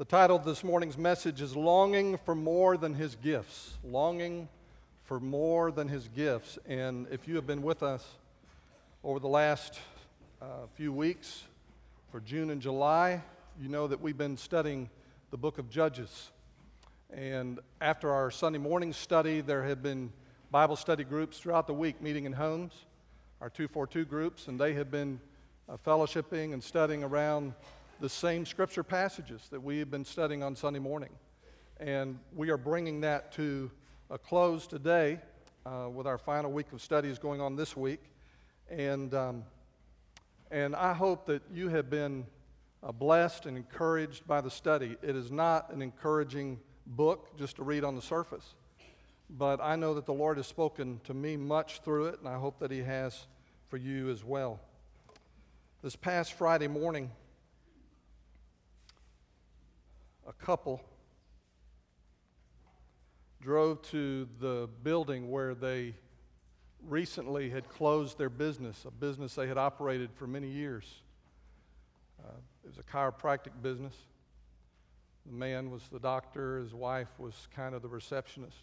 The title of this morning's message is Longing for More Than His Gifts. Longing for More Than His Gifts. And if you have been with us over the last uh, few weeks for June and July, you know that we've been studying the book of Judges. And after our Sunday morning study, there have been Bible study groups throughout the week meeting in homes, our 242 groups, and they have been uh, fellowshipping and studying around the same scripture passages that we have been studying on Sunday morning. And we are bringing that to a close today uh, with our final week of studies going on this week. And, um, and I hope that you have been uh, blessed and encouraged by the study. It is not an encouraging book just to read on the surface, but I know that the Lord has spoken to me much through it, and I hope that He has for you as well. This past Friday morning, a couple drove to the building where they recently had closed their business, a business they had operated for many years. Uh, it was a chiropractic business. The man was the doctor, his wife was kind of the receptionist.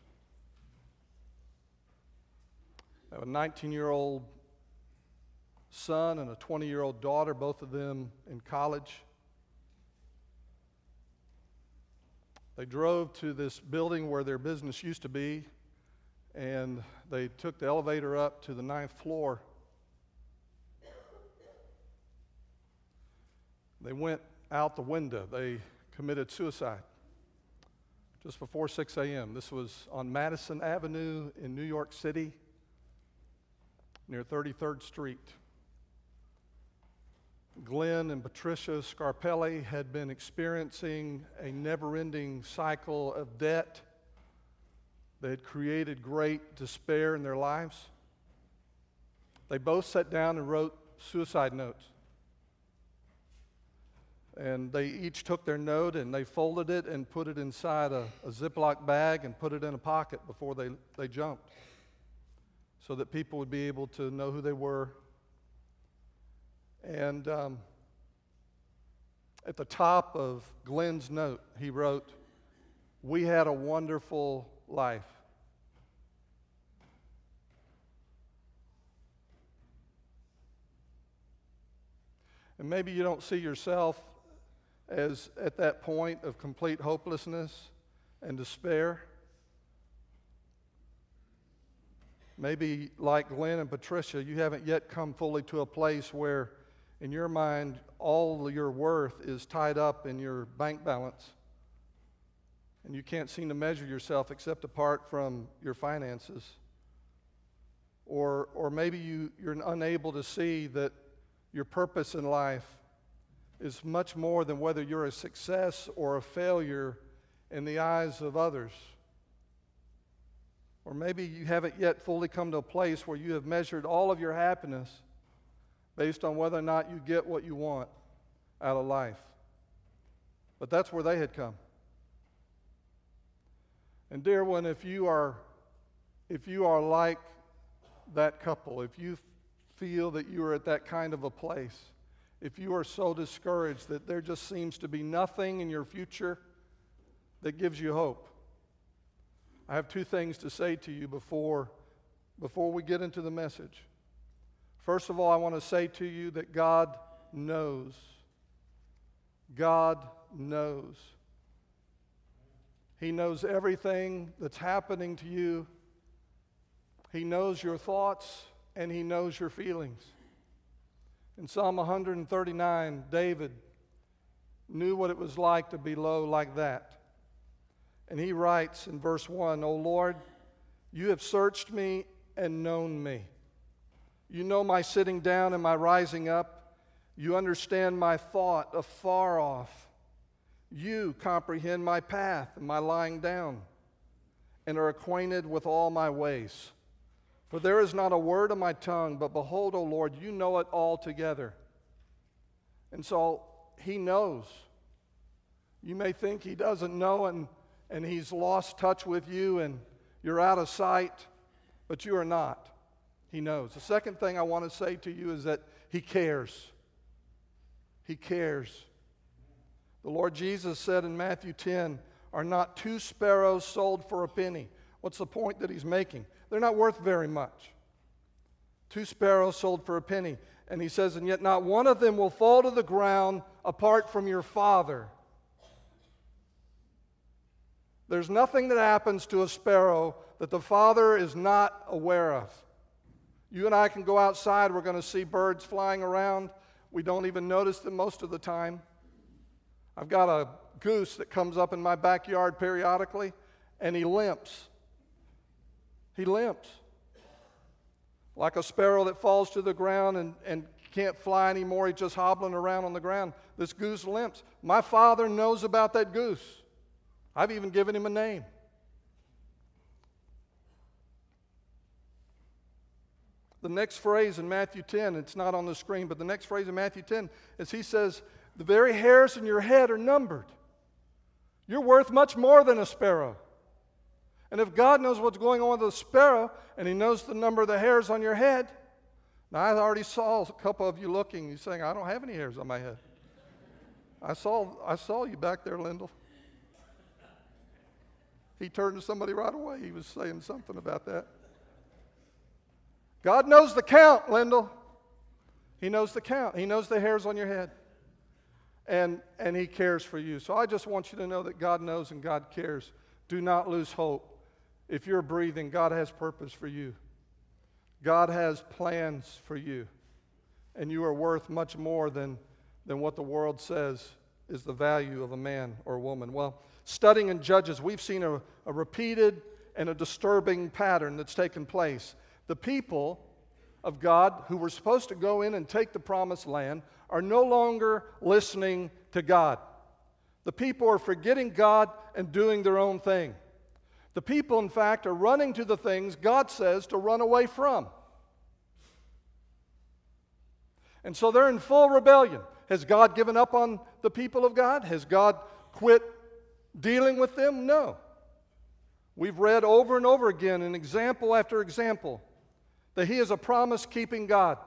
They have a 19 year old son and a 20 year old daughter, both of them in college. They drove to this building where their business used to be, and they took the elevator up to the ninth floor. They went out the window. They committed suicide just before 6 a.m. This was on Madison Avenue in New York City near 33rd Street. Glenn and Patricia Scarpelli had been experiencing a never ending cycle of debt. They had created great despair in their lives. They both sat down and wrote suicide notes. And they each took their note and they folded it and put it inside a, a Ziploc bag and put it in a pocket before they, they jumped so that people would be able to know who they were and um, at the top of Glenn's note, he wrote, We had a wonderful life. And maybe you don't see yourself as at that point of complete hopelessness and despair. Maybe, like Glenn and Patricia, you haven't yet come fully to a place where in your mind, all your worth is tied up in your bank balance. And you can't seem to measure yourself except apart from your finances. Or, or maybe you, you're unable to see that your purpose in life is much more than whether you're a success or a failure in the eyes of others. Or maybe you haven't yet fully come to a place where you have measured all of your happiness based on whether or not you get what you want out of life. But that's where they had come. And dear one, if you are if you are like that couple, if you feel that you are at that kind of a place, if you are so discouraged that there just seems to be nothing in your future that gives you hope, I have two things to say to you before, before we get into the message. First of all, I want to say to you that God knows. God knows. He knows everything that's happening to you. He knows your thoughts and He knows your feelings. In Psalm 139, David knew what it was like to be low like that. And he writes in verse 1 O Lord, you have searched me and known me. You know my sitting down and my rising up. You understand my thought afar off. You comprehend my path and my lying down, and are acquainted with all my ways. For there is not a word of my tongue, but behold, O Lord, you know it altogether. And so he knows. You may think he doesn't know and, and he's lost touch with you and you're out of sight, but you are not. He knows. The second thing I want to say to you is that He cares. He cares. The Lord Jesus said in Matthew 10, Are not two sparrows sold for a penny? What's the point that he's making? They're not worth very much. Two sparrows sold for a penny. And he says, And yet not one of them will fall to the ground apart from your Father. There's nothing that happens to a sparrow that the Father is not aware of. You and I can go outside, we're going to see birds flying around. We don't even notice them most of the time. I've got a goose that comes up in my backyard periodically, and he limps. He limps. Like a sparrow that falls to the ground and, and can't fly anymore, he's just hobbling around on the ground. This goose limps. My father knows about that goose. I've even given him a name. The next phrase in Matthew 10, it's not on the screen, but the next phrase in Matthew 10 is he says, The very hairs in your head are numbered. You're worth much more than a sparrow. And if God knows what's going on with a sparrow and he knows the number of the hairs on your head, now I already saw a couple of you looking, you saying, I don't have any hairs on my head. I saw, I saw you back there, Lyndall. He turned to somebody right away. He was saying something about that. God knows the count, Lyndall. He knows the count. He knows the hairs on your head. And, and He cares for you. So I just want you to know that God knows and God cares. Do not lose hope. If you're breathing, God has purpose for you. God has plans for you. And you are worth much more than, than what the world says is the value of a man or a woman. Well, studying in Judges, we've seen a, a repeated and a disturbing pattern that's taken place. The people of God who were supposed to go in and take the promised land are no longer listening to God. The people are forgetting God and doing their own thing. The people, in fact, are running to the things God says to run away from. And so they're in full rebellion. Has God given up on the people of God? Has God quit dealing with them? No. We've read over and over again, in example after example, that He is a promise keeping God.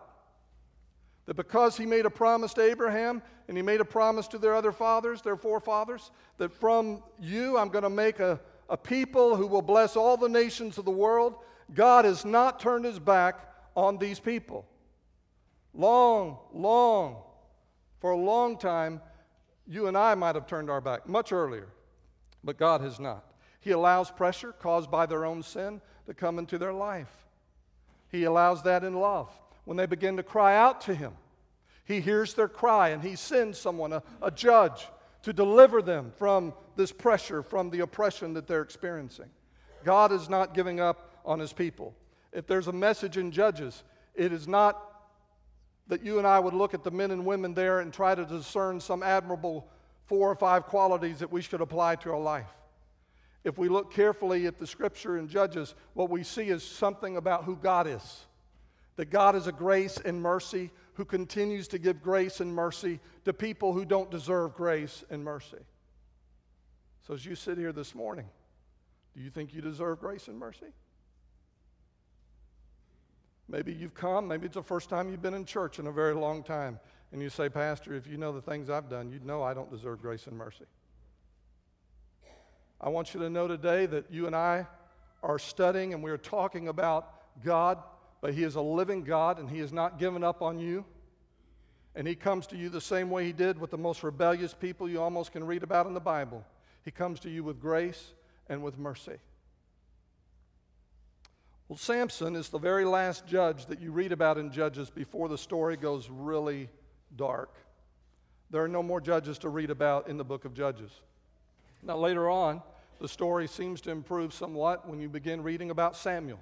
That because He made a promise to Abraham and He made a promise to their other fathers, their forefathers, that from you I'm going to make a, a people who will bless all the nations of the world. God has not turned His back on these people. Long, long, for a long time, you and I might have turned our back much earlier. But God has not. He allows pressure caused by their own sin to come into their life. He allows that in love. When they begin to cry out to Him, He hears their cry and He sends someone, a, a judge, to deliver them from this pressure, from the oppression that they're experiencing. God is not giving up on His people. If there's a message in Judges, it is not that you and I would look at the men and women there and try to discern some admirable four or five qualities that we should apply to our life. If we look carefully at the scripture and Judges, what we see is something about who God is. That God is a grace and mercy who continues to give grace and mercy to people who don't deserve grace and mercy. So, as you sit here this morning, do you think you deserve grace and mercy? Maybe you've come, maybe it's the first time you've been in church in a very long time. And you say, Pastor, if you know the things I've done, you'd know I don't deserve grace and mercy. I want you to know today that you and I are studying and we are talking about God, but He is a living God and He has not given up on you. And He comes to you the same way He did with the most rebellious people you almost can read about in the Bible. He comes to you with grace and with mercy. Well, Samson is the very last judge that you read about in Judges before the story goes really dark. There are no more judges to read about in the book of Judges. Now, later on, the story seems to improve somewhat when you begin reading about Samuel.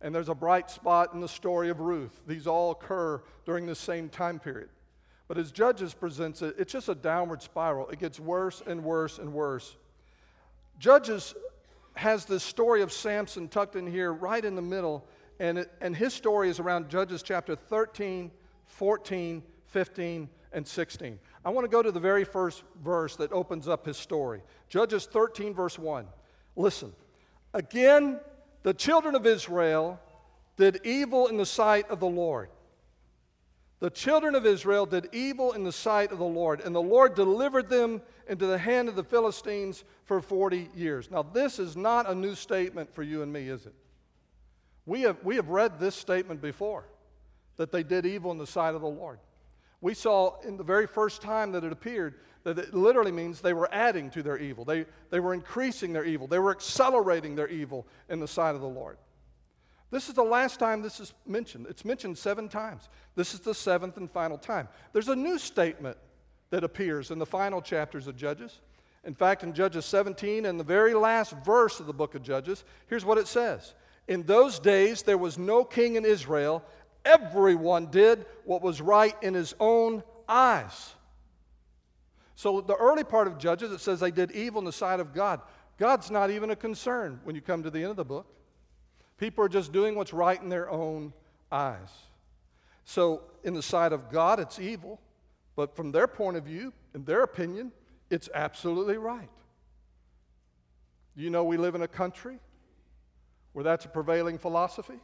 And there's a bright spot in the story of Ruth. These all occur during the same time period. But as Judges presents it, it's just a downward spiral. It gets worse and worse and worse. Judges has this story of Samson tucked in here right in the middle, and, it, and his story is around Judges chapter 13, 14, 15, and 16. I want to go to the very first verse that opens up his story Judges 13, verse 1. Listen. Again, the children of Israel did evil in the sight of the Lord. The children of Israel did evil in the sight of the Lord, and the Lord delivered them into the hand of the Philistines for 40 years. Now, this is not a new statement for you and me, is it? We have, we have read this statement before that they did evil in the sight of the Lord. We saw in the very first time that it appeared that it literally means they were adding to their evil. They, they were increasing their evil. They were accelerating their evil in the sight of the Lord. This is the last time this is mentioned. It's mentioned seven times. This is the seventh and final time. There's a new statement that appears in the final chapters of Judges. In fact, in Judges 17, in the very last verse of the book of Judges, here's what it says In those days there was no king in Israel, everyone did what was right in his own eyes. So, the early part of Judges, it says they did evil in the sight of God. God's not even a concern when you come to the end of the book. People are just doing what's right in their own eyes. So, in the sight of God, it's evil, but from their point of view, in their opinion, it's absolutely right. You know, we live in a country where that's a prevailing philosophy,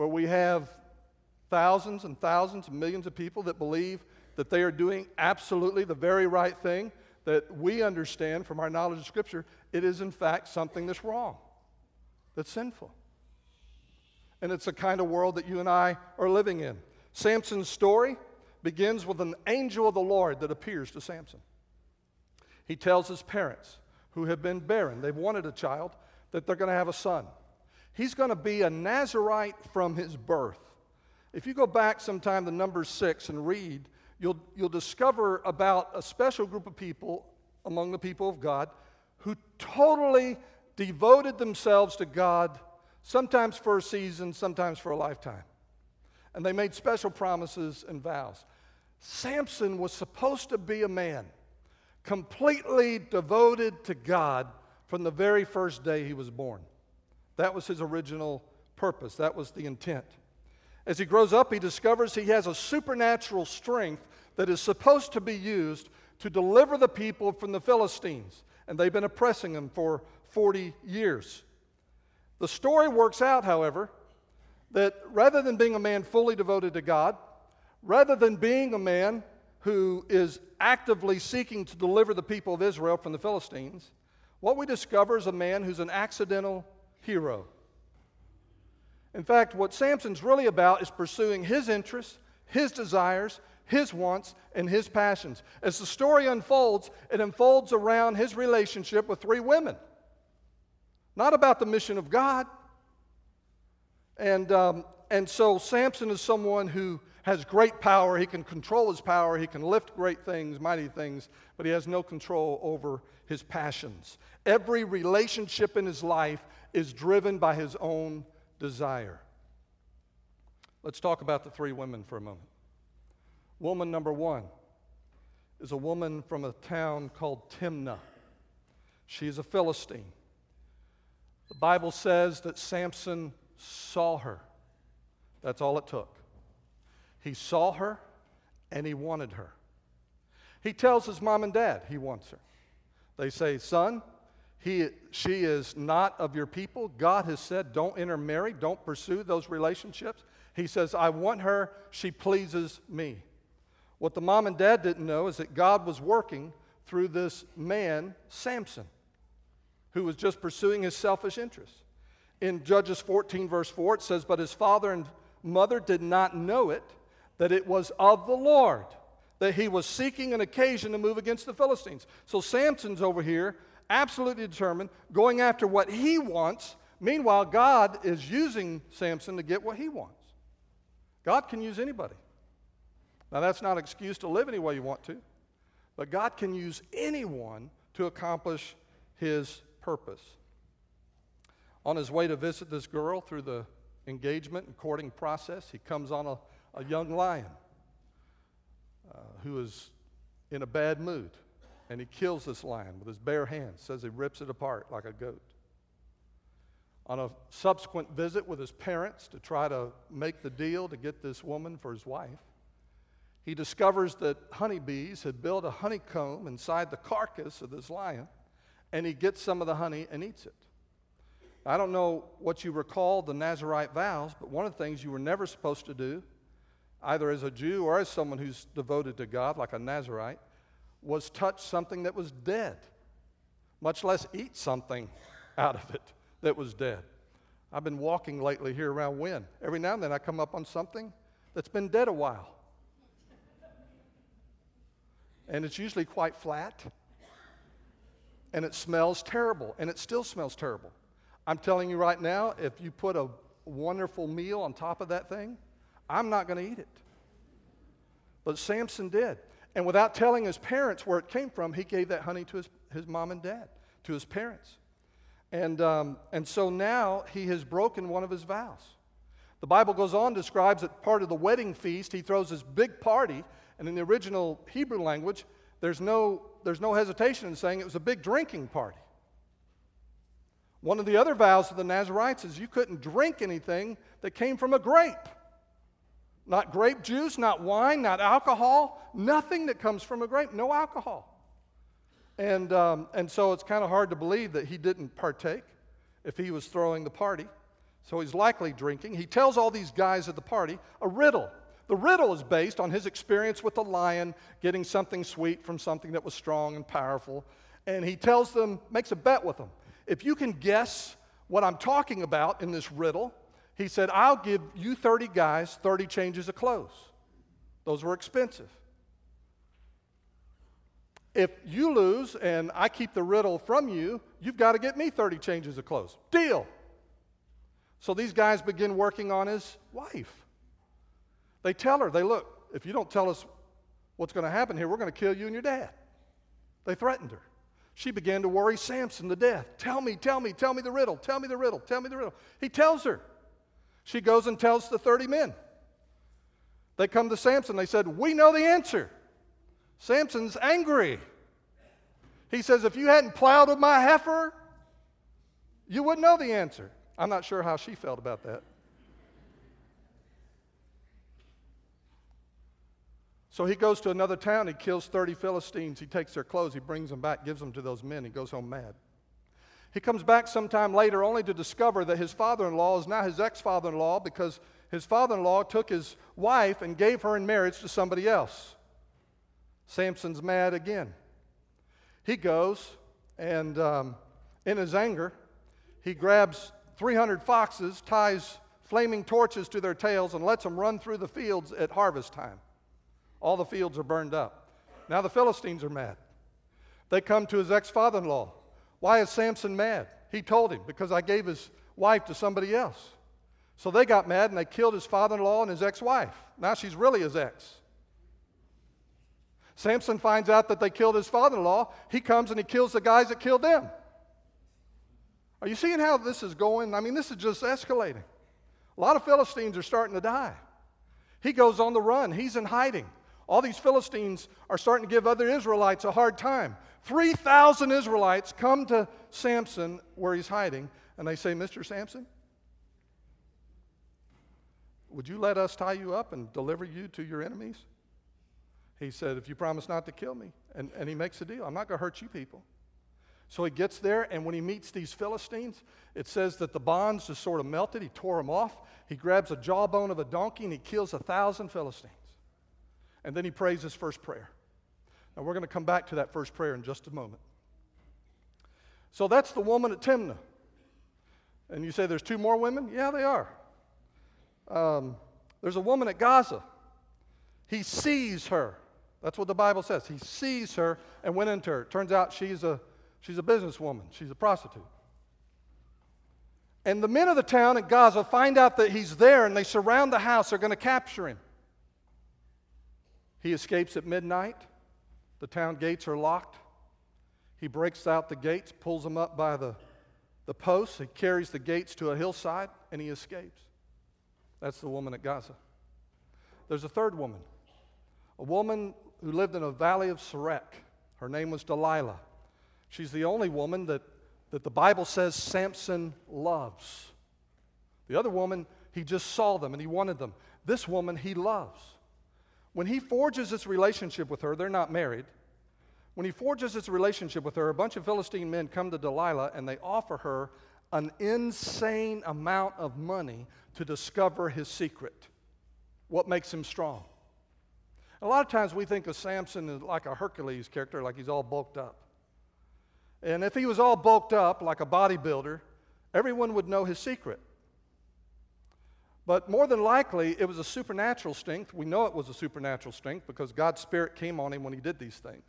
where we have thousands and thousands and millions of people that believe that they are doing absolutely the very right thing that we understand from our knowledge of Scripture, it is in fact something that's wrong that's sinful. And it's the kind of world that you and I are living in. Samson's story begins with an angel of the Lord that appears to Samson. He tells his parents, who have been barren, they've wanted a child, that they're going to have a son. He's going to be a Nazarite from his birth. If you go back sometime to number six and read, you'll, you'll discover about a special group of people among the people of God who totally devoted themselves to God, sometimes for a season, sometimes for a lifetime. And they made special promises and vows. Samson was supposed to be a man completely devoted to God from the very first day he was born. That was his original purpose, that was the intent. As he grows up, he discovers he has a supernatural strength that is supposed to be used to deliver the people from the Philistines. And they've been oppressing them for 40 years. The story works out, however, that rather than being a man fully devoted to God, rather than being a man who is actively seeking to deliver the people of Israel from the Philistines, what we discover is a man who's an accidental hero. In fact, what Samson's really about is pursuing his interests, his desires, his wants, and his passions. As the story unfolds, it unfolds around his relationship with three women not about the mission of God. And, um, and so Samson is someone who has great power. He can control his power. He can lift great things, mighty things, but he has no control over his passions. Every relationship in his life is driven by his own desire. Let's talk about the three women for a moment. Woman number one is a woman from a town called Timnah. She's a Philistine. The Bible says that Samson saw her. That's all it took. He saw her and he wanted her. He tells his mom and dad he wants her. They say, Son, he, she is not of your people. God has said, don't intermarry, don't pursue those relationships. He says, I want her. She pleases me. What the mom and dad didn't know is that God was working through this man, Samson who was just pursuing his selfish interests. In Judges 14, verse 4, it says, But his father and mother did not know it, that it was of the Lord, that he was seeking an occasion to move against the Philistines. So Samson's over here, absolutely determined, going after what he wants. Meanwhile, God is using Samson to get what he wants. God can use anybody. Now, that's not an excuse to live any way you want to, but God can use anyone to accomplish his purpose. On his way to visit this girl through the engagement and courting process, he comes on a, a young lion uh, who is in a bad mood. And he kills this lion with his bare hands, says he rips it apart like a goat. On a subsequent visit with his parents to try to make the deal to get this woman for his wife, he discovers that honeybees had built a honeycomb inside the carcass of this lion and he gets some of the honey and eats it. I don't know what you recall the Nazarite vows, but one of the things you were never supposed to do, either as a Jew or as someone who's devoted to God, like a Nazarite, was touch something that was dead, much less eat something out of it that was dead. I've been walking lately here around Wynn. Every now and then I come up on something that's been dead a while. And it's usually quite flat. And it smells terrible. And it still smells terrible. I'm telling you right now, if you put a wonderful meal on top of that thing, I'm not going to eat it. But Samson did. And without telling his parents where it came from, he gave that honey to his, his mom and dad, to his parents. And, um, and so now he has broken one of his vows. The Bible goes on, describes that part of the wedding feast, he throws this big party, and in the original Hebrew language, there's no, there's no hesitation in saying it was a big drinking party. One of the other vows of the Nazarites is you couldn't drink anything that came from a grape. Not grape juice, not wine, not alcohol, nothing that comes from a grape, no alcohol. And, um, and so it's kind of hard to believe that he didn't partake if he was throwing the party. So he's likely drinking. He tells all these guys at the party a riddle. The riddle is based on his experience with the lion getting something sweet from something that was strong and powerful. And he tells them, makes a bet with them. If you can guess what I'm talking about in this riddle, he said, I'll give you 30 guys 30 changes of clothes. Those were expensive. If you lose and I keep the riddle from you, you've got to get me 30 changes of clothes. Deal. So these guys begin working on his wife. They tell her, they look, if you don't tell us what's going to happen here, we're going to kill you and your dad. They threatened her. She began to worry Samson to death. Tell me, tell me, tell me the riddle, tell me the riddle, tell me the riddle. He tells her. She goes and tells the 30 men. They come to Samson. They said, We know the answer. Samson's angry. He says, If you hadn't plowed with my heifer, you wouldn't know the answer. I'm not sure how she felt about that. So he goes to another town. He kills 30 Philistines. He takes their clothes. He brings them back, gives them to those men. He goes home mad. He comes back sometime later only to discover that his father in law is now his ex father in law because his father in law took his wife and gave her in marriage to somebody else. Samson's mad again. He goes and, um, in his anger, he grabs 300 foxes, ties flaming torches to their tails, and lets them run through the fields at harvest time. All the fields are burned up. Now the Philistines are mad. They come to his ex father in law. Why is Samson mad? He told him, Because I gave his wife to somebody else. So they got mad and they killed his father in law and his ex wife. Now she's really his ex. Samson finds out that they killed his father in law. He comes and he kills the guys that killed them. Are you seeing how this is going? I mean, this is just escalating. A lot of Philistines are starting to die. He goes on the run, he's in hiding. All these Philistines are starting to give other Israelites a hard time. 3,000 Israelites come to Samson where he's hiding, and they say, Mr. Samson, would you let us tie you up and deliver you to your enemies? He said, If you promise not to kill me. And, and he makes a deal. I'm not going to hurt you people. So he gets there, and when he meets these Philistines, it says that the bonds just sort of melted. He tore them off. He grabs a jawbone of a donkey and he kills a thousand Philistines. And then he prays his first prayer. Now we're going to come back to that first prayer in just a moment. So that's the woman at Timnah. And you say there's two more women? Yeah, they are. Um, there's a woman at Gaza. He sees her. That's what the Bible says. He sees her and went into her. Turns out she's a, she's a businesswoman, she's a prostitute. And the men of the town at Gaza find out that he's there and they surround the house. They're going to capture him. He escapes at midnight. The town gates are locked. He breaks out the gates, pulls them up by the, the posts. He carries the gates to a hillside and he escapes. That's the woman at Gaza. There's a third woman a woman who lived in a valley of Sorek. Her name was Delilah. She's the only woman that, that the Bible says Samson loves. The other woman, he just saw them and he wanted them. This woman, he loves. When he forges this relationship with her, they're not married. When he forges this relationship with her, a bunch of Philistine men come to Delilah and they offer her an insane amount of money to discover his secret. What makes him strong? A lot of times we think of Samson as like a Hercules character, like he's all bulked up. And if he was all bulked up like a bodybuilder, everyone would know his secret. But more than likely, it was a supernatural strength. We know it was a supernatural strength because God's Spirit came on him when he did these things.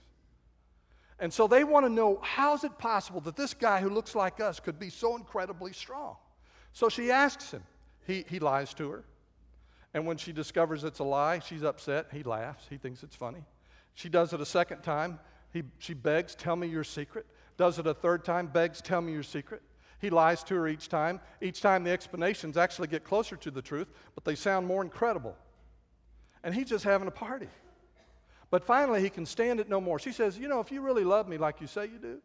And so they want to know how is it possible that this guy who looks like us could be so incredibly strong? So she asks him. He, he lies to her. And when she discovers it's a lie, she's upset. He laughs. He thinks it's funny. She does it a second time. He, she begs, Tell me your secret. Does it a third time, begs, Tell me your secret. He lies to her each time. Each time the explanations actually get closer to the truth, but they sound more incredible. And he's just having a party. But finally, he can stand it no more. She says, You know, if you really love me like you say you do,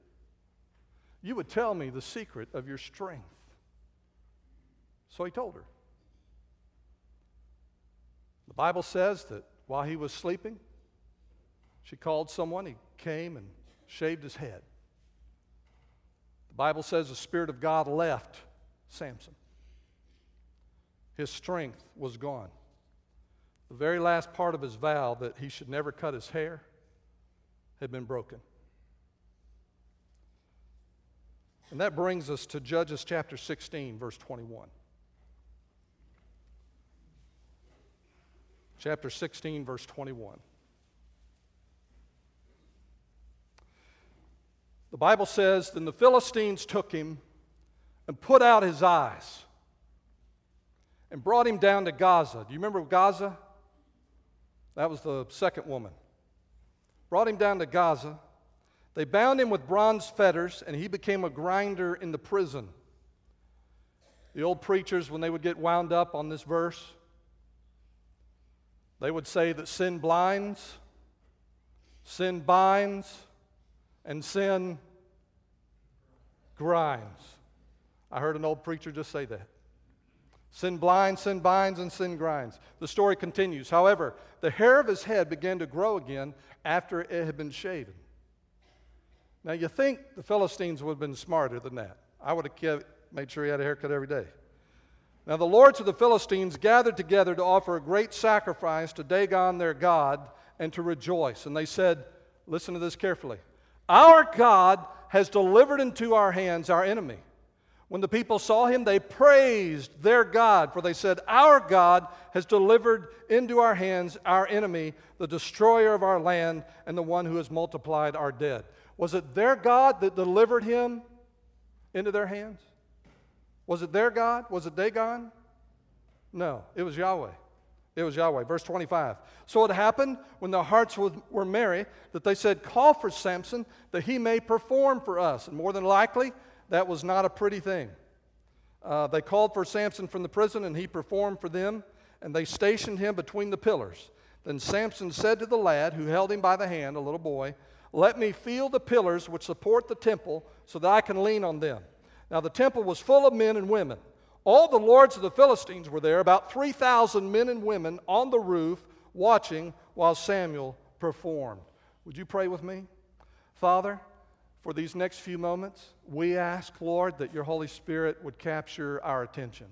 you would tell me the secret of your strength. So he told her. The Bible says that while he was sleeping, she called someone. He came and shaved his head. The Bible says the Spirit of God left Samson. His strength was gone. The very last part of his vow that he should never cut his hair had been broken. And that brings us to Judges chapter 16, verse 21. chapter 16, verse 21. The Bible says, Then the Philistines took him and put out his eyes and brought him down to Gaza. Do you remember Gaza? That was the second woman. Brought him down to Gaza. They bound him with bronze fetters, and he became a grinder in the prison. The old preachers, when they would get wound up on this verse, they would say that sin blinds, sin binds, and sin grinds. I heard an old preacher just say that. Sin blinds, sin binds, and sin grinds. The story continues. However, the hair of his head began to grow again after it had been shaven. Now, you think the Philistines would have been smarter than that. I would have made sure he had a haircut every day. Now the lords of the Philistines gathered together to offer a great sacrifice to Dagon their God and to rejoice. And they said, Listen to this carefully. Our God has delivered into our hands our enemy. When the people saw him, they praised their God, for they said, Our God has delivered into our hands our enemy, the destroyer of our land, and the one who has multiplied our dead. Was it their God that delivered him into their hands? Was it their God? Was it Dagon? No, it was Yahweh. It was Yahweh. Verse 25. So it happened when their hearts were merry that they said, Call for Samson that he may perform for us. And more than likely, that was not a pretty thing. Uh, they called for Samson from the prison, and he performed for them, and they stationed him between the pillars. Then Samson said to the lad who held him by the hand, a little boy, Let me feel the pillars which support the temple so that I can lean on them. Now, the temple was full of men and women. All the lords of the Philistines were there, about 3,000 men and women on the roof watching while Samuel performed. Would you pray with me? Father, for these next few moments, we ask, Lord, that your Holy Spirit would capture our attention.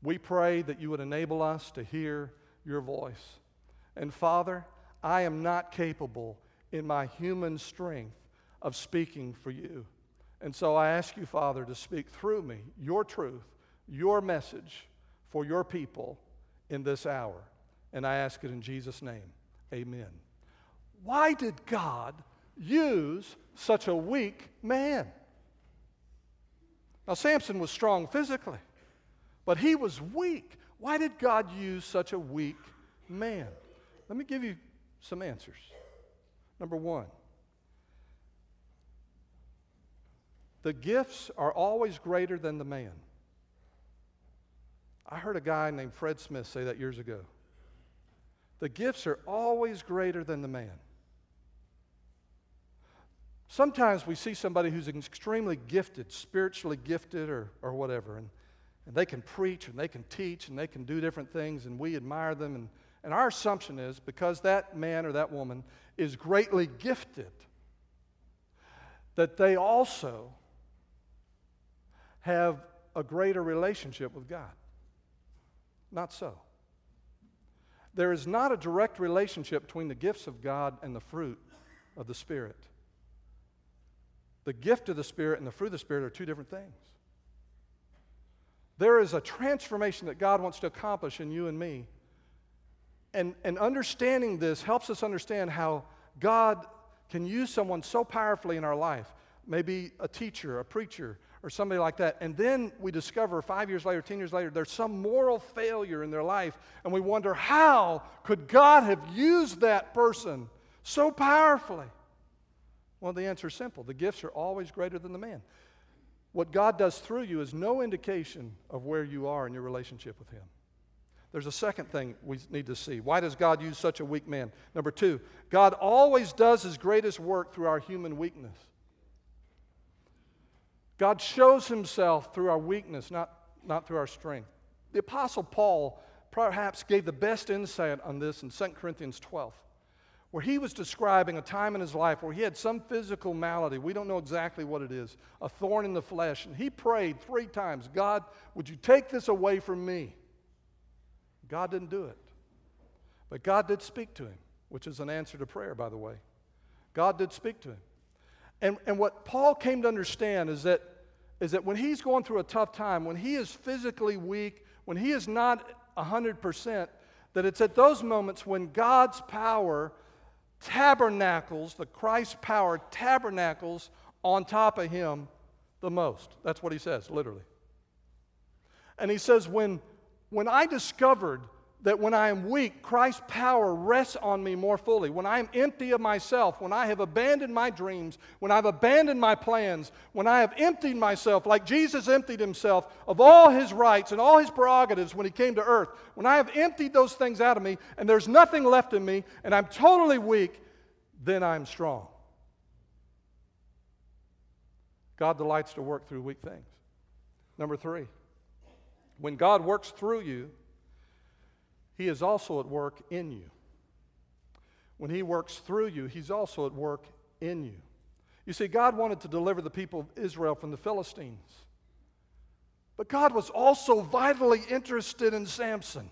We pray that you would enable us to hear your voice. And Father, I am not capable in my human strength of speaking for you. And so I ask you, Father, to speak through me your truth, your message for your people in this hour. And I ask it in Jesus' name. Amen. Why did God use such a weak man? Now, Samson was strong physically, but he was weak. Why did God use such a weak man? Let me give you some answers. Number one, The gifts are always greater than the man. I heard a guy named Fred Smith say that years ago. The gifts are always greater than the man. Sometimes we see somebody who's extremely gifted, spiritually gifted, or, or whatever, and, and they can preach and they can teach and they can do different things, and we admire them. And, and our assumption is because that man or that woman is greatly gifted, that they also have a greater relationship with God. Not so. There is not a direct relationship between the gifts of God and the fruit of the Spirit. The gift of the Spirit and the fruit of the Spirit are two different things. There is a transformation that God wants to accomplish in you and me. And, and understanding this helps us understand how God can use someone so powerfully in our life, maybe a teacher, a preacher, or somebody like that. And then we discover five years later, 10 years later, there's some moral failure in their life, and we wonder how could God have used that person so powerfully? Well, the answer is simple the gifts are always greater than the man. What God does through you is no indication of where you are in your relationship with Him. There's a second thing we need to see. Why does God use such a weak man? Number two, God always does His greatest work through our human weakness. God shows Himself through our weakness, not, not through our strength. The Apostle Paul perhaps gave the best insight on this in 2 Corinthians 12 where he was describing a time in his life where he had some physical malady. We don't know exactly what it is, a thorn in the flesh. And he prayed three times God, would you take this away from me? God didn't do it. But God did speak to him, which is an answer to prayer, by the way. God did speak to him. And, and what Paul came to understand is that, is that when he's going through a tough time, when he is physically weak, when he is not 100%, that it's at those moments when God's power tabernacles, the Christ power tabernacles on top of him the most. That's what he says, literally. And he says, when, when I discovered that when I am weak, Christ's power rests on me more fully. When I am empty of myself, when I have abandoned my dreams, when I've abandoned my plans, when I have emptied myself, like Jesus emptied himself of all his rights and all his prerogatives when he came to earth, when I have emptied those things out of me and there's nothing left in me and I'm totally weak, then I'm strong. God delights to work through weak things. Number three, when God works through you, he is also at work in you. When He works through you, He's also at work in you. You see, God wanted to deliver the people of Israel from the Philistines. But God was also vitally interested in Samson.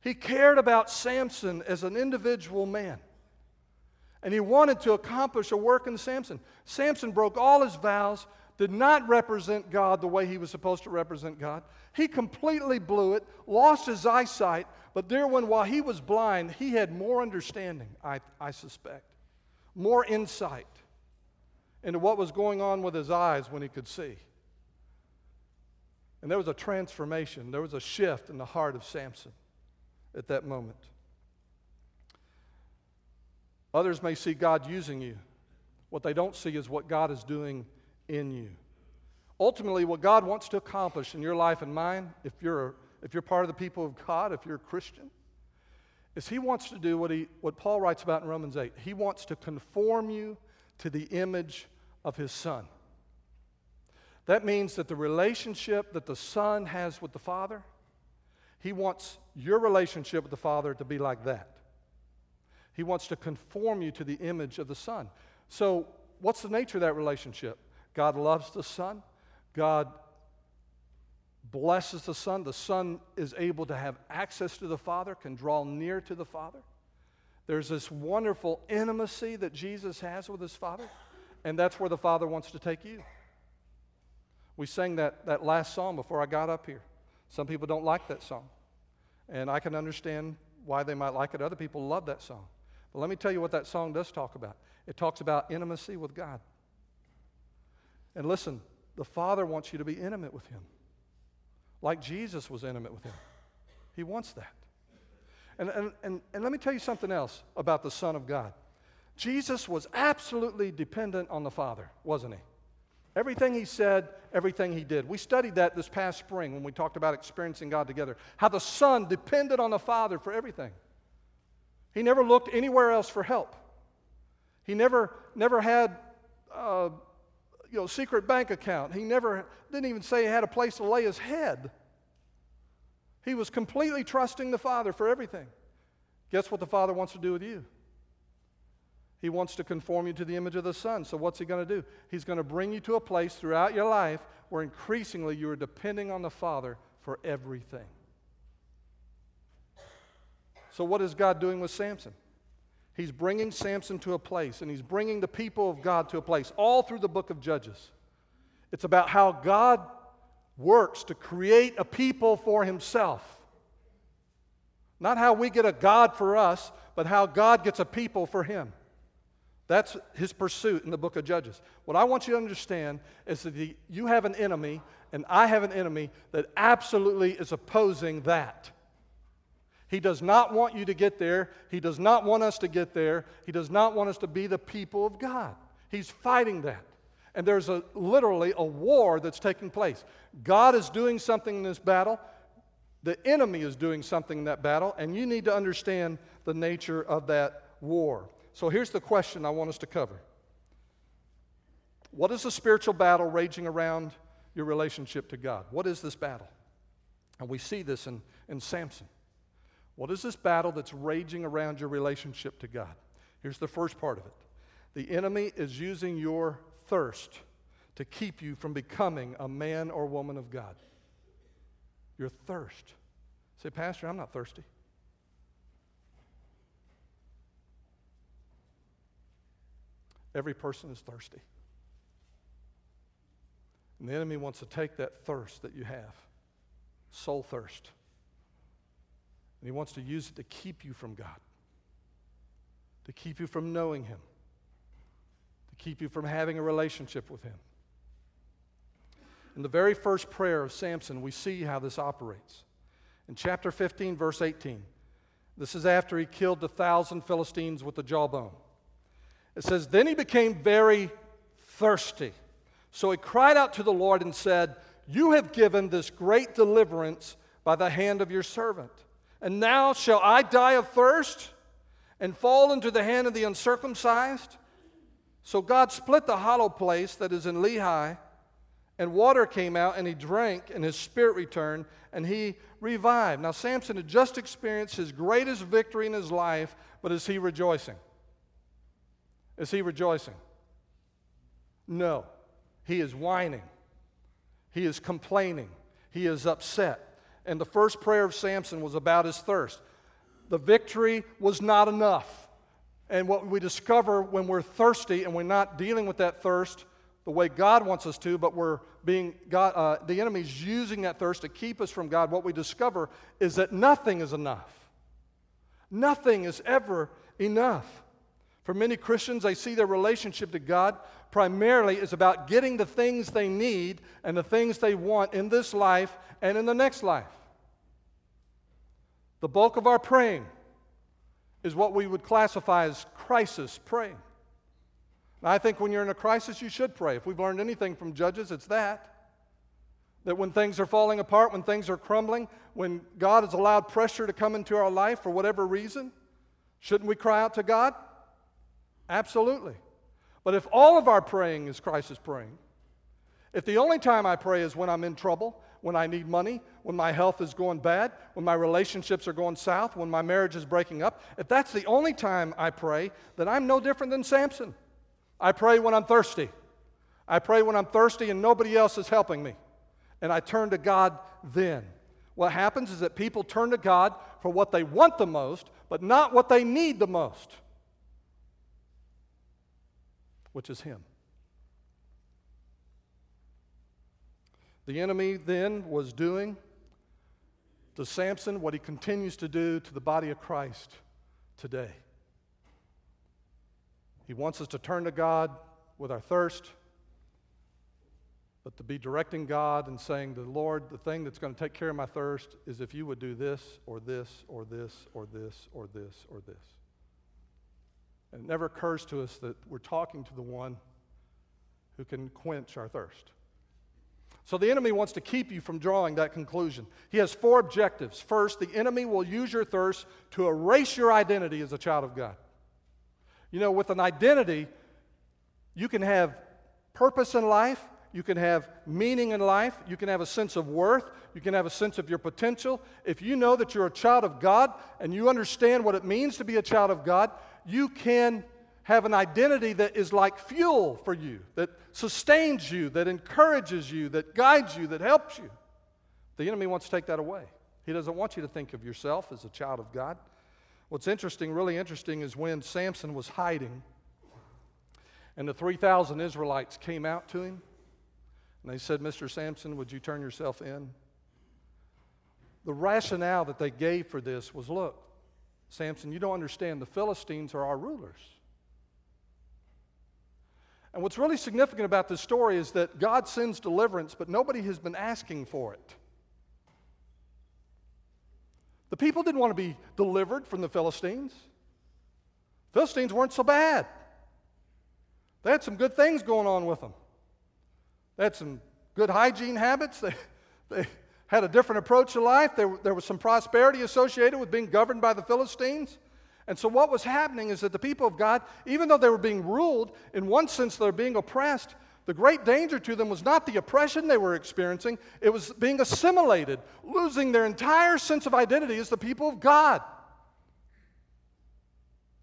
He cared about Samson as an individual man. And he wanted to accomplish a work in Samson. Samson broke all his vows, did not represent God the way he was supposed to represent God. He completely blew it, lost his eyesight, but dear one, while he was blind, he had more understanding, I, I suspect, more insight into what was going on with his eyes when he could see. And there was a transformation, there was a shift in the heart of Samson at that moment. Others may see God using you. What they don't see is what God is doing in you. Ultimately, what God wants to accomplish in your life and mine, if you're, if you're part of the people of God, if you're a Christian, is He wants to do what, he, what Paul writes about in Romans 8. He wants to conform you to the image of His Son. That means that the relationship that the Son has with the Father, He wants your relationship with the Father to be like that. He wants to conform you to the image of the Son. So, what's the nature of that relationship? God loves the Son. God blesses the Son. The Son is able to have access to the Father, can draw near to the Father. There's this wonderful intimacy that Jesus has with his Father, and that's where the Father wants to take you. We sang that, that last song before I got up here. Some people don't like that song, and I can understand why they might like it. Other people love that song. But let me tell you what that song does talk about it talks about intimacy with God. And listen, the Father wants you to be intimate with Him, like Jesus was intimate with Him. He wants that. And, and, and, and let me tell you something else about the Son of God. Jesus was absolutely dependent on the Father, wasn't he? Everything he said, everything he did. We studied that this past spring when we talked about experiencing God together. How the Son depended on the Father for everything. He never looked anywhere else for help. He never, never had uh, you know, secret bank account. He never didn't even say he had a place to lay his head. He was completely trusting the Father for everything. Guess what the Father wants to do with you? He wants to conform you to the image of the Son. So, what's He going to do? He's going to bring you to a place throughout your life where increasingly you are depending on the Father for everything. So, what is God doing with Samson? He's bringing Samson to a place, and he's bringing the people of God to a place all through the book of Judges. It's about how God works to create a people for himself. Not how we get a God for us, but how God gets a people for him. That's his pursuit in the book of Judges. What I want you to understand is that the, you have an enemy, and I have an enemy that absolutely is opposing that. He does not want you to get there. He does not want us to get there. He does not want us to be the people of God. He's fighting that. And there's a, literally a war that's taking place. God is doing something in this battle. The enemy is doing something in that battle, and you need to understand the nature of that war. So here's the question I want us to cover What is the spiritual battle raging around your relationship to God? What is this battle? And we see this in, in Samson. What is this battle that's raging around your relationship to God? Here's the first part of it the enemy is using your thirst to keep you from becoming a man or woman of God your thirst. Say, Pastor, I'm not thirsty. Every person is thirsty. And the enemy wants to take that thirst that you have, soul thirst, and he wants to use it to keep you from God, to keep you from knowing Him, to keep you from having a relationship with Him. In the very first prayer of Samson, we see how this operates. In chapter 15, verse 18, this is after he killed the thousand Philistines with the jawbone. It says, Then he became very thirsty. So he cried out to the Lord and said, You have given this great deliverance by the hand of your servant. And now shall I die of thirst and fall into the hand of the uncircumcised? So God split the hollow place that is in Lehi and water came out, and he drank, and his spirit returned, and he revived. Now, Samson had just experienced his greatest victory in his life, but is he rejoicing? Is he rejoicing? No. He is whining. He is complaining. He is upset. And the first prayer of Samson was about his thirst. The victory was not enough. And what we discover when we're thirsty and we're not dealing with that thirst the way God wants us to, but we're being God, uh, the enemy's using that thirst to keep us from God. What we discover is that nothing is enough. Nothing is ever enough. For many Christians, they see their relationship to God primarily is about getting the things they need and the things they want in this life and in the next life. The bulk of our praying is what we would classify as crisis praying. And I think when you're in a crisis, you should pray. If we've learned anything from Judges, it's that. That when things are falling apart, when things are crumbling, when God has allowed pressure to come into our life for whatever reason, shouldn't we cry out to God? Absolutely. But if all of our praying is crisis praying, if the only time I pray is when I'm in trouble, when I need money, when my health is going bad, when my relationships are going south, when my marriage is breaking up, if that's the only time I pray, then I'm no different than Samson. I pray when I'm thirsty. I pray when I'm thirsty and nobody else is helping me. And I turn to God then. What happens is that people turn to God for what they want the most, but not what they need the most, which is Him. The enemy then was doing to Samson what he continues to do to the body of Christ today. He wants us to turn to God with our thirst, but to be directing God and saying, The Lord, the thing that's going to take care of my thirst is if you would do this or this or this or this or this or this. And it never occurs to us that we're talking to the one who can quench our thirst. So the enemy wants to keep you from drawing that conclusion. He has four objectives. First, the enemy will use your thirst to erase your identity as a child of God. You know, with an identity, you can have purpose in life, you can have meaning in life, you can have a sense of worth, you can have a sense of your potential. If you know that you're a child of God and you understand what it means to be a child of God, you can have an identity that is like fuel for you, that sustains you, that encourages you, that guides you, that helps you. The enemy wants to take that away. He doesn't want you to think of yourself as a child of God. What's interesting, really interesting, is when Samson was hiding and the 3,000 Israelites came out to him and they said, Mr. Samson, would you turn yourself in? The rationale that they gave for this was look, Samson, you don't understand. The Philistines are our rulers. And what's really significant about this story is that God sends deliverance, but nobody has been asking for it. The people didn't want to be delivered from the Philistines. Philistines weren't so bad. They had some good things going on with them. They had some good hygiene habits. They, they had a different approach to life. There, there was some prosperity associated with being governed by the Philistines. And so, what was happening is that the people of God, even though they were being ruled, in one sense, they were being oppressed. The great danger to them was not the oppression they were experiencing, it was being assimilated, losing their entire sense of identity as the people of God.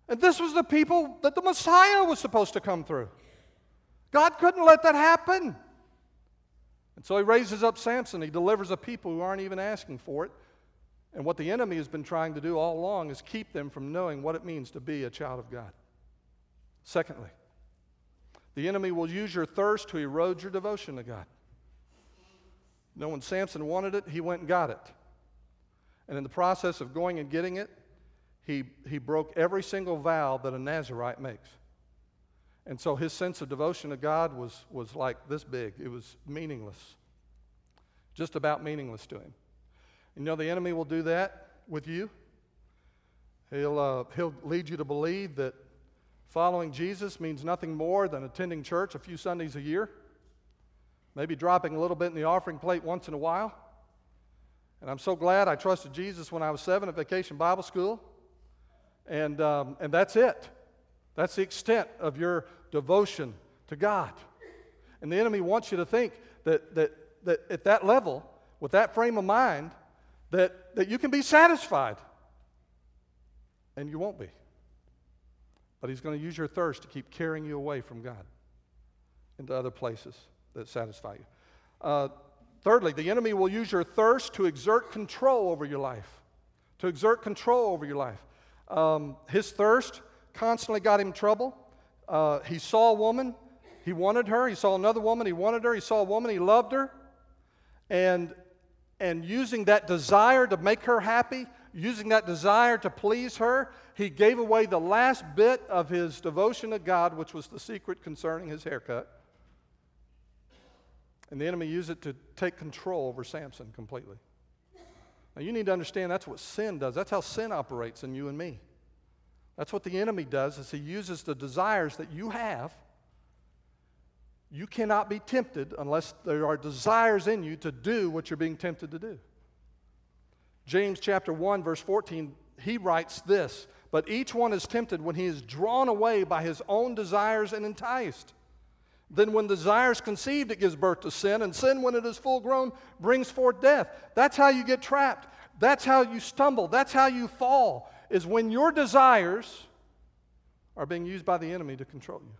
And this was the people that the Messiah was supposed to come through. God couldn't let that happen. And so he raises up Samson. He delivers a people who aren't even asking for it. And what the enemy has been trying to do all along is keep them from knowing what it means to be a child of God. Secondly, the enemy will use your thirst to erode your devotion to God. You know, when Samson wanted it, he went and got it. And in the process of going and getting it, he, he broke every single vow that a Nazarite makes. And so his sense of devotion to God was, was like this big. It was meaningless, just about meaningless to him. You know, the enemy will do that with you. He'll, uh, he'll lead you to believe that following Jesus means nothing more than attending church a few Sundays a year, maybe dropping a little bit in the offering plate once in a while. And I'm so glad I trusted Jesus when I was seven at Vacation Bible School. And, um, and that's it. That's the extent of your devotion to God. And the enemy wants you to think that, that, that at that level, with that frame of mind, that, that you can be satisfied. And you won't be. But he's going to use your thirst to keep carrying you away from God into other places that satisfy you. Uh, thirdly, the enemy will use your thirst to exert control over your life. To exert control over your life. Um, his thirst constantly got him trouble. Uh, he saw a woman, he wanted her. He saw another woman, he wanted her. He saw a woman, he loved her. And, and using that desire to make her happy, using that desire to please her, he gave away the last bit of his devotion to God, which was the secret concerning his haircut. And the enemy used it to take control over Samson completely. Now, you need to understand that's what sin does. That's how sin operates in you and me. That's what the enemy does is he uses the desires that you have. You cannot be tempted unless there are desires in you to do what you're being tempted to do. James chapter 1 verse 14 he writes this, but each one is tempted when he is drawn away by his own desires and enticed. Then, when desire is conceived, it gives birth to sin, and sin, when it is full grown, brings forth death. That's how you get trapped. That's how you stumble. That's how you fall, is when your desires are being used by the enemy to control you.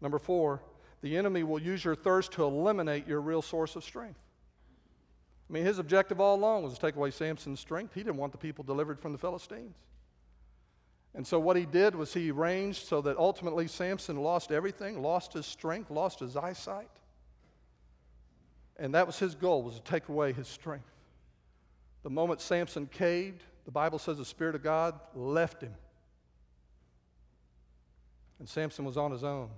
Number four, the enemy will use your thirst to eliminate your real source of strength. I mean, his objective all along was to take away Samson's strength. He didn't want the people delivered from the Philistines. And so what he did was he arranged so that ultimately Samson lost everything, lost his strength, lost his eyesight. And that was his goal, was to take away his strength. The moment Samson caved, the Bible says the Spirit of God left him. And Samson was on his own.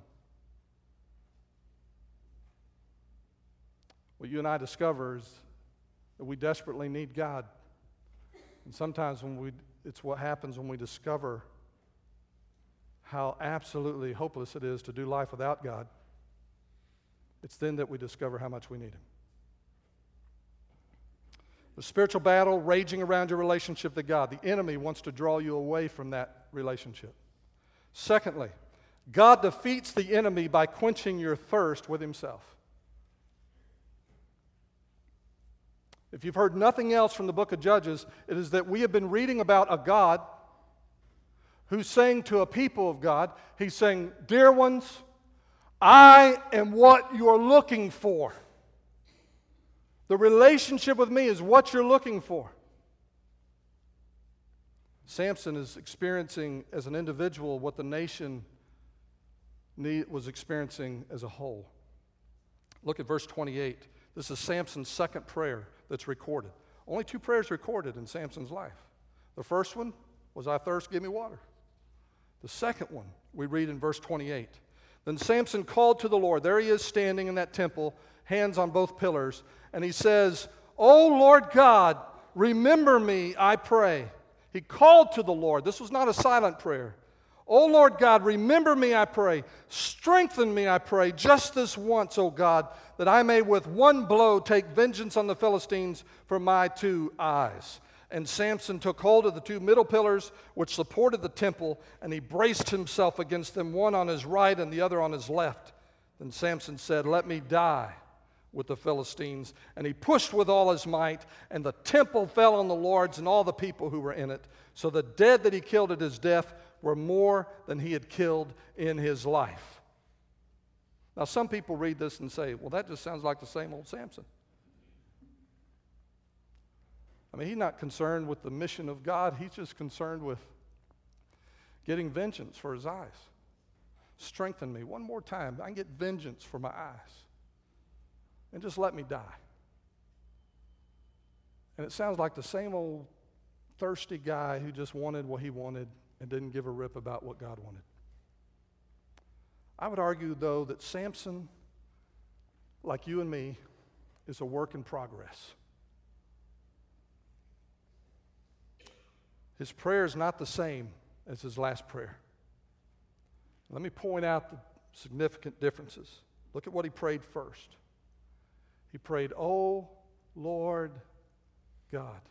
What you and I discover is that we desperately need God. And sometimes when we it's what happens when we discover how absolutely hopeless it is to do life without God. It's then that we discover how much we need Him. The spiritual battle raging around your relationship to God, the enemy wants to draw you away from that relationship. Secondly, God defeats the enemy by quenching your thirst with Himself. If you've heard nothing else from the book of Judges, it is that we have been reading about a God who's saying to a people of God, He's saying, Dear ones, I am what you're looking for. The relationship with me is what you're looking for. Samson is experiencing as an individual what the nation was experiencing as a whole. Look at verse 28. This is Samson's second prayer that's recorded. Only two prayers recorded in Samson's life. The first one was, I thirst, give me water. The second one we read in verse 28. Then Samson called to the Lord. There he is standing in that temple, hands on both pillars, and he says, O Lord God, remember me, I pray. He called to the Lord. This was not a silent prayer. O Lord God, remember me, I pray. Strengthen me, I pray, just this once, O God, that I may with one blow take vengeance on the Philistines for my two eyes. And Samson took hold of the two middle pillars which supported the temple, and he braced himself against them, one on his right and the other on his left. Then Samson said, Let me die with the Philistines. And he pushed with all his might, and the temple fell on the lords and all the people who were in it. So the dead that he killed at his death were more than he had killed in his life. Now, some people read this and say, well, that just sounds like the same old Samson. I mean, he's not concerned with the mission of God, he's just concerned with getting vengeance for his eyes. Strengthen me one more time. I can get vengeance for my eyes. And just let me die. And it sounds like the same old thirsty guy who just wanted what he wanted and didn't give a rip about what God wanted. I would argue, though, that Samson, like you and me, is a work in progress. His prayer is not the same as his last prayer. Let me point out the significant differences. Look at what he prayed first. He prayed, Oh Lord God.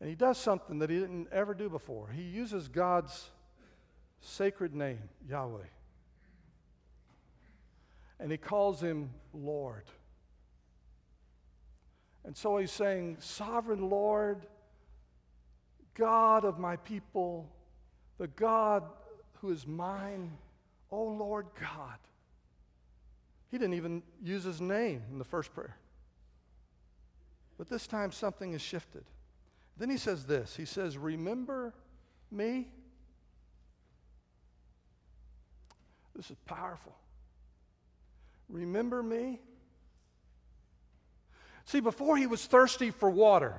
And he does something that he didn't ever do before. He uses God's sacred name, Yahweh. And he calls him Lord. And so he's saying, Sovereign Lord, God of my people, the God who is mine, O Lord God. He didn't even use his name in the first prayer. But this time something has shifted. Then he says this He says, Remember me. This is powerful. Remember me. See, before he was thirsty for water.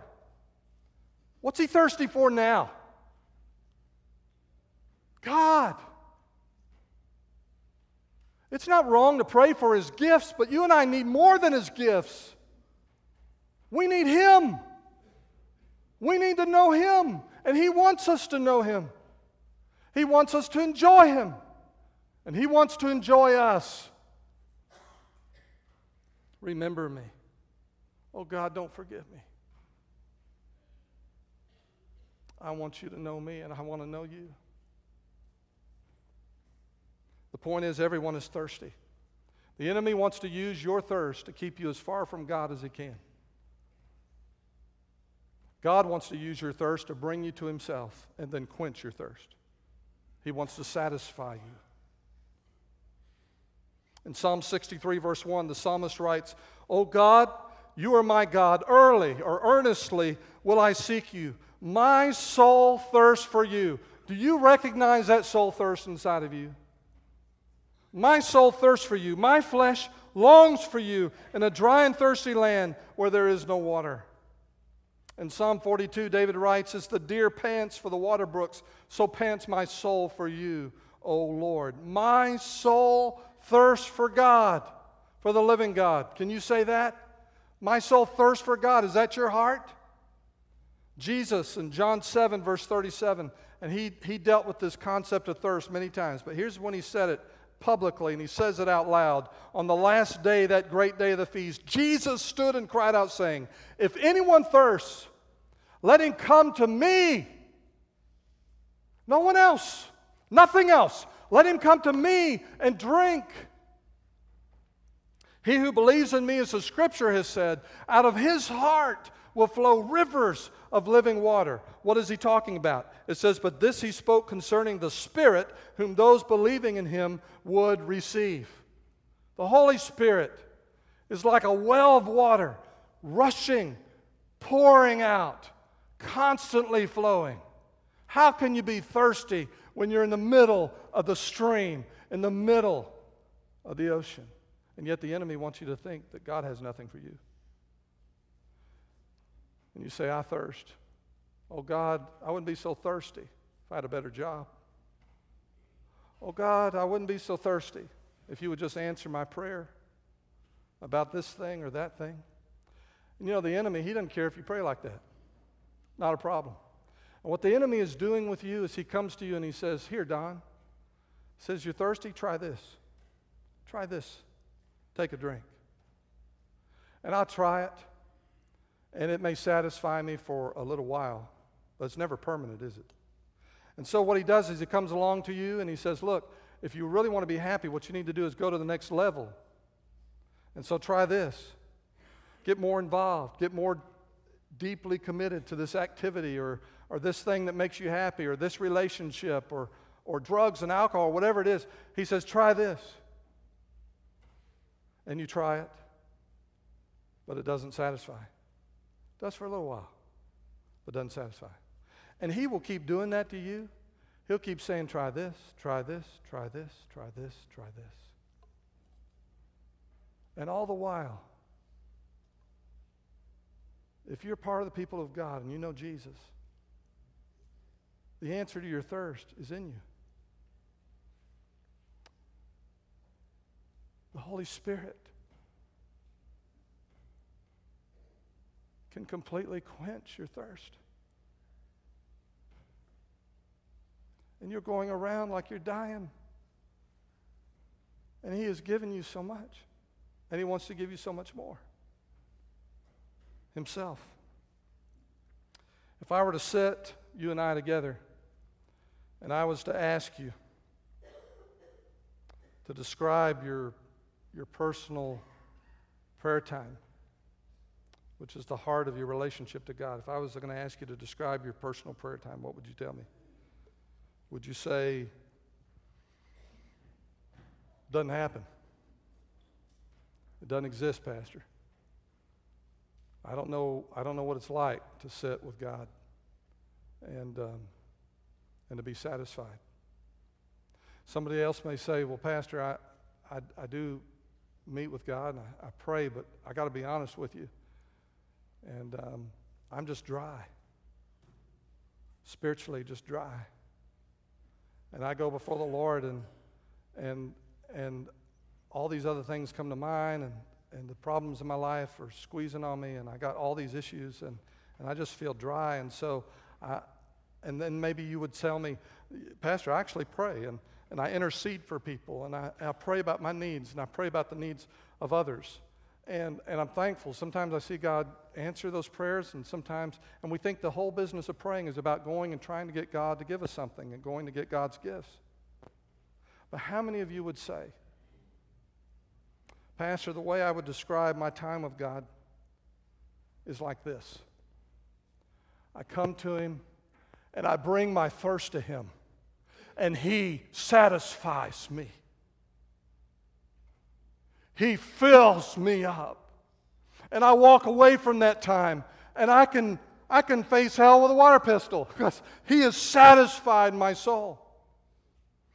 What's he thirsty for now? God. It's not wrong to pray for his gifts, but you and I need more than his gifts. We need him. We need to know Him, and He wants us to know Him. He wants us to enjoy Him, and He wants to enjoy us. Remember me. Oh God, don't forget me. I want you to know me, and I want to know you. The point is, everyone is thirsty. The enemy wants to use your thirst to keep you as far from God as he can. God wants to use your thirst to bring you to Himself and then quench your thirst. He wants to satisfy you. In Psalm 63, verse 1, the psalmist writes, O God, you are my God. Early or earnestly will I seek you. My soul thirsts for you. Do you recognize that soul thirst inside of you? My soul thirsts for you. My flesh longs for you in a dry and thirsty land where there is no water. In Psalm 42, David writes, As the deer pants for the water brooks, so pants my soul for you, O Lord. My soul thirsts for God, for the living God. Can you say that? My soul thirsts for God. Is that your heart? Jesus in John 7, verse 37, and he, he dealt with this concept of thirst many times, but here's when he said it publicly, and he says it out loud. On the last day, that great day of the feast, Jesus stood and cried out, saying, If anyone thirsts, let him come to me. No one else, nothing else. Let him come to me and drink. He who believes in me, as the scripture has said, out of his heart will flow rivers of living water. What is he talking about? It says, But this he spoke concerning the Spirit, whom those believing in him would receive. The Holy Spirit is like a well of water rushing, pouring out, constantly flowing. How can you be thirsty when you're in the middle of the stream, in the middle of the ocean? And yet the enemy wants you to think that God has nothing for you. And you say, I thirst. Oh God, I wouldn't be so thirsty if I had a better job. Oh God, I wouldn't be so thirsty if you would just answer my prayer about this thing or that thing. And you know, the enemy, he doesn't care if you pray like that. Not a problem. And what the enemy is doing with you is he comes to you and he says, Here, Don, says, You're thirsty? Try this. Try this. Take a drink. And I'll try it, and it may satisfy me for a little while, but it's never permanent, is it? And so what he does is he comes along to you and he says, Look, if you really want to be happy, what you need to do is go to the next level. And so try this. Get more involved, get more deeply committed to this activity or, or this thing that makes you happy or this relationship or, or drugs and alcohol, or whatever it is. He says, try this. And you try it, but it doesn't satisfy. Does for a little while, but doesn't satisfy. And he will keep doing that to you He'll keep saying, try this, try this, try this, try this, try this. And all the while, if you're part of the people of God and you know Jesus, the answer to your thirst is in you. The Holy Spirit can completely quench your thirst. and you're going around like you're dying. And He has given you so much, and He wants to give you so much more Himself. If I were to sit you and I together, and I was to ask you to describe your, your personal prayer time, which is the heart of your relationship to God, if I was going to ask you to describe your personal prayer time, what would you tell me? Would you say, doesn't happen? It doesn't exist, Pastor. I don't know, I don't know what it's like to sit with God and, um, and to be satisfied. Somebody else may say, Well, Pastor, I, I, I do meet with God and I, I pray, but I got to be honest with you. And um, I'm just dry. Spiritually, just dry and I go before the Lord and and and all these other things come to mind and, and the problems in my life are squeezing on me and I got all these issues and, and I just feel dry and so I and then maybe you would tell me, Pastor, I actually pray and, and I intercede for people and I, I pray about my needs and I pray about the needs of others. And, and I'm thankful. Sometimes I see God answer those prayers, and sometimes, and we think the whole business of praying is about going and trying to get God to give us something and going to get God's gifts. But how many of you would say, Pastor, the way I would describe my time with God is like this I come to Him and I bring my thirst to Him, and He satisfies me. He fills me up. And I walk away from that time and I can, I can face hell with a water pistol because He has satisfied my soul.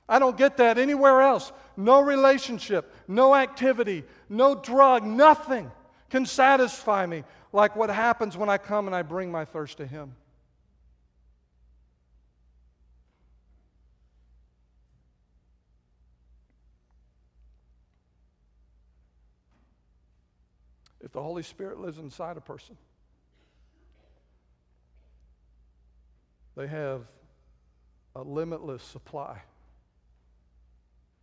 I don't get that anywhere else. No relationship, no activity, no drug, nothing can satisfy me like what happens when I come and I bring my thirst to Him. The Holy Spirit lives inside a person, they have a limitless supply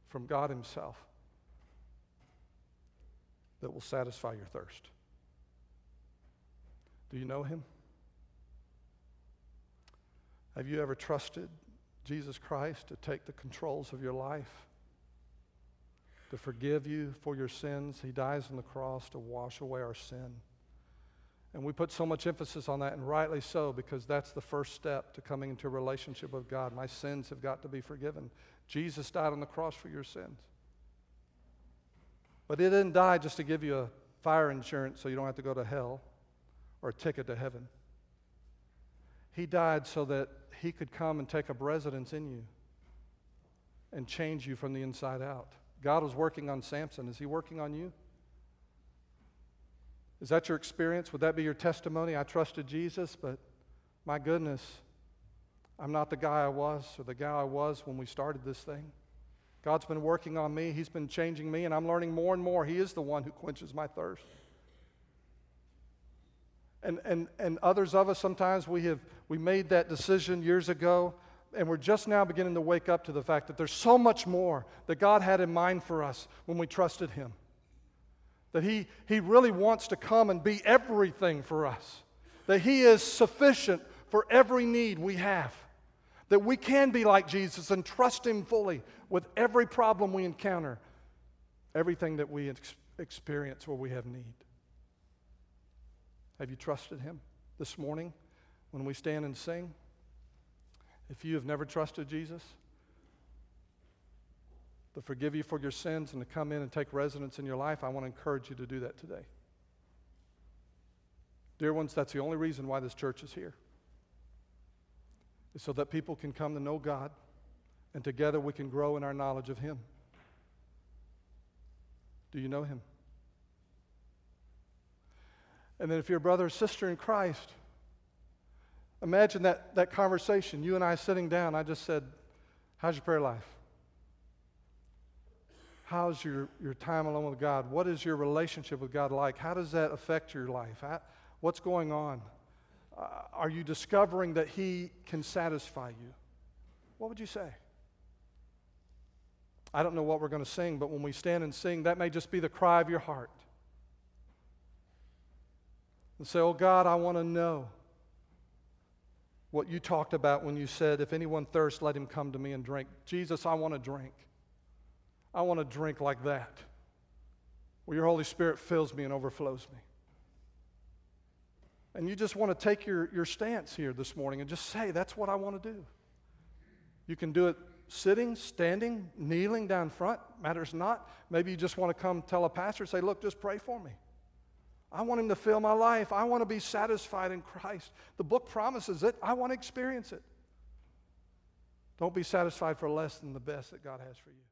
from God Himself that will satisfy your thirst. Do you know Him? Have you ever trusted Jesus Christ to take the controls of your life? To forgive you for your sins. He dies on the cross to wash away our sin. And we put so much emphasis on that, and rightly so, because that's the first step to coming into a relationship with God. My sins have got to be forgiven. Jesus died on the cross for your sins. But He didn't die just to give you a fire insurance so you don't have to go to hell or a ticket to heaven. He died so that He could come and take up residence in you and change you from the inside out. God was working on Samson. Is He working on you? Is that your experience? Would that be your testimony? I trusted Jesus, but my goodness, I'm not the guy I was or the guy I was when we started this thing. God's been working on me, He's been changing me, and I'm learning more and more. He is the one who quenches my thirst. And, and, and others of us, sometimes we have we made that decision years ago, and we're just now beginning to wake up to the fact that there's so much more that God had in mind for us when we trusted Him. That He, he really wants to come and be everything for us. That He is sufficient for every need we have. That we can be like Jesus and trust Him fully with every problem we encounter, everything that we ex- experience where we have need. Have you trusted Him this morning when we stand and sing? If you have never trusted Jesus, to forgive you for your sins and to come in and take residence in your life, I want to encourage you to do that today. Dear ones, that's the only reason why this church is here. Is so that people can come to know God and together we can grow in our knowledge of Him. Do you know Him? And then if you're a brother or sister in Christ, imagine that, that conversation. You and I sitting down, I just said, How's your prayer life? How's your, your time alone with God? What is your relationship with God like? How does that affect your life? How, what's going on? Uh, are you discovering that He can satisfy you? What would you say? I don't know what we're going to sing, but when we stand and sing, that may just be the cry of your heart. And say, Oh God, I want to know what you talked about when you said, If anyone thirsts, let him come to me and drink. Jesus, I want to drink. I want to drink like that, where your Holy Spirit fills me and overflows me. And you just want to take your, your stance here this morning and just say, That's what I want to do. You can do it sitting, standing, kneeling down front, matters not. Maybe you just want to come tell a pastor, say, Look, just pray for me. I want him to fill my life. I want to be satisfied in Christ. The book promises it. I want to experience it. Don't be satisfied for less than the best that God has for you.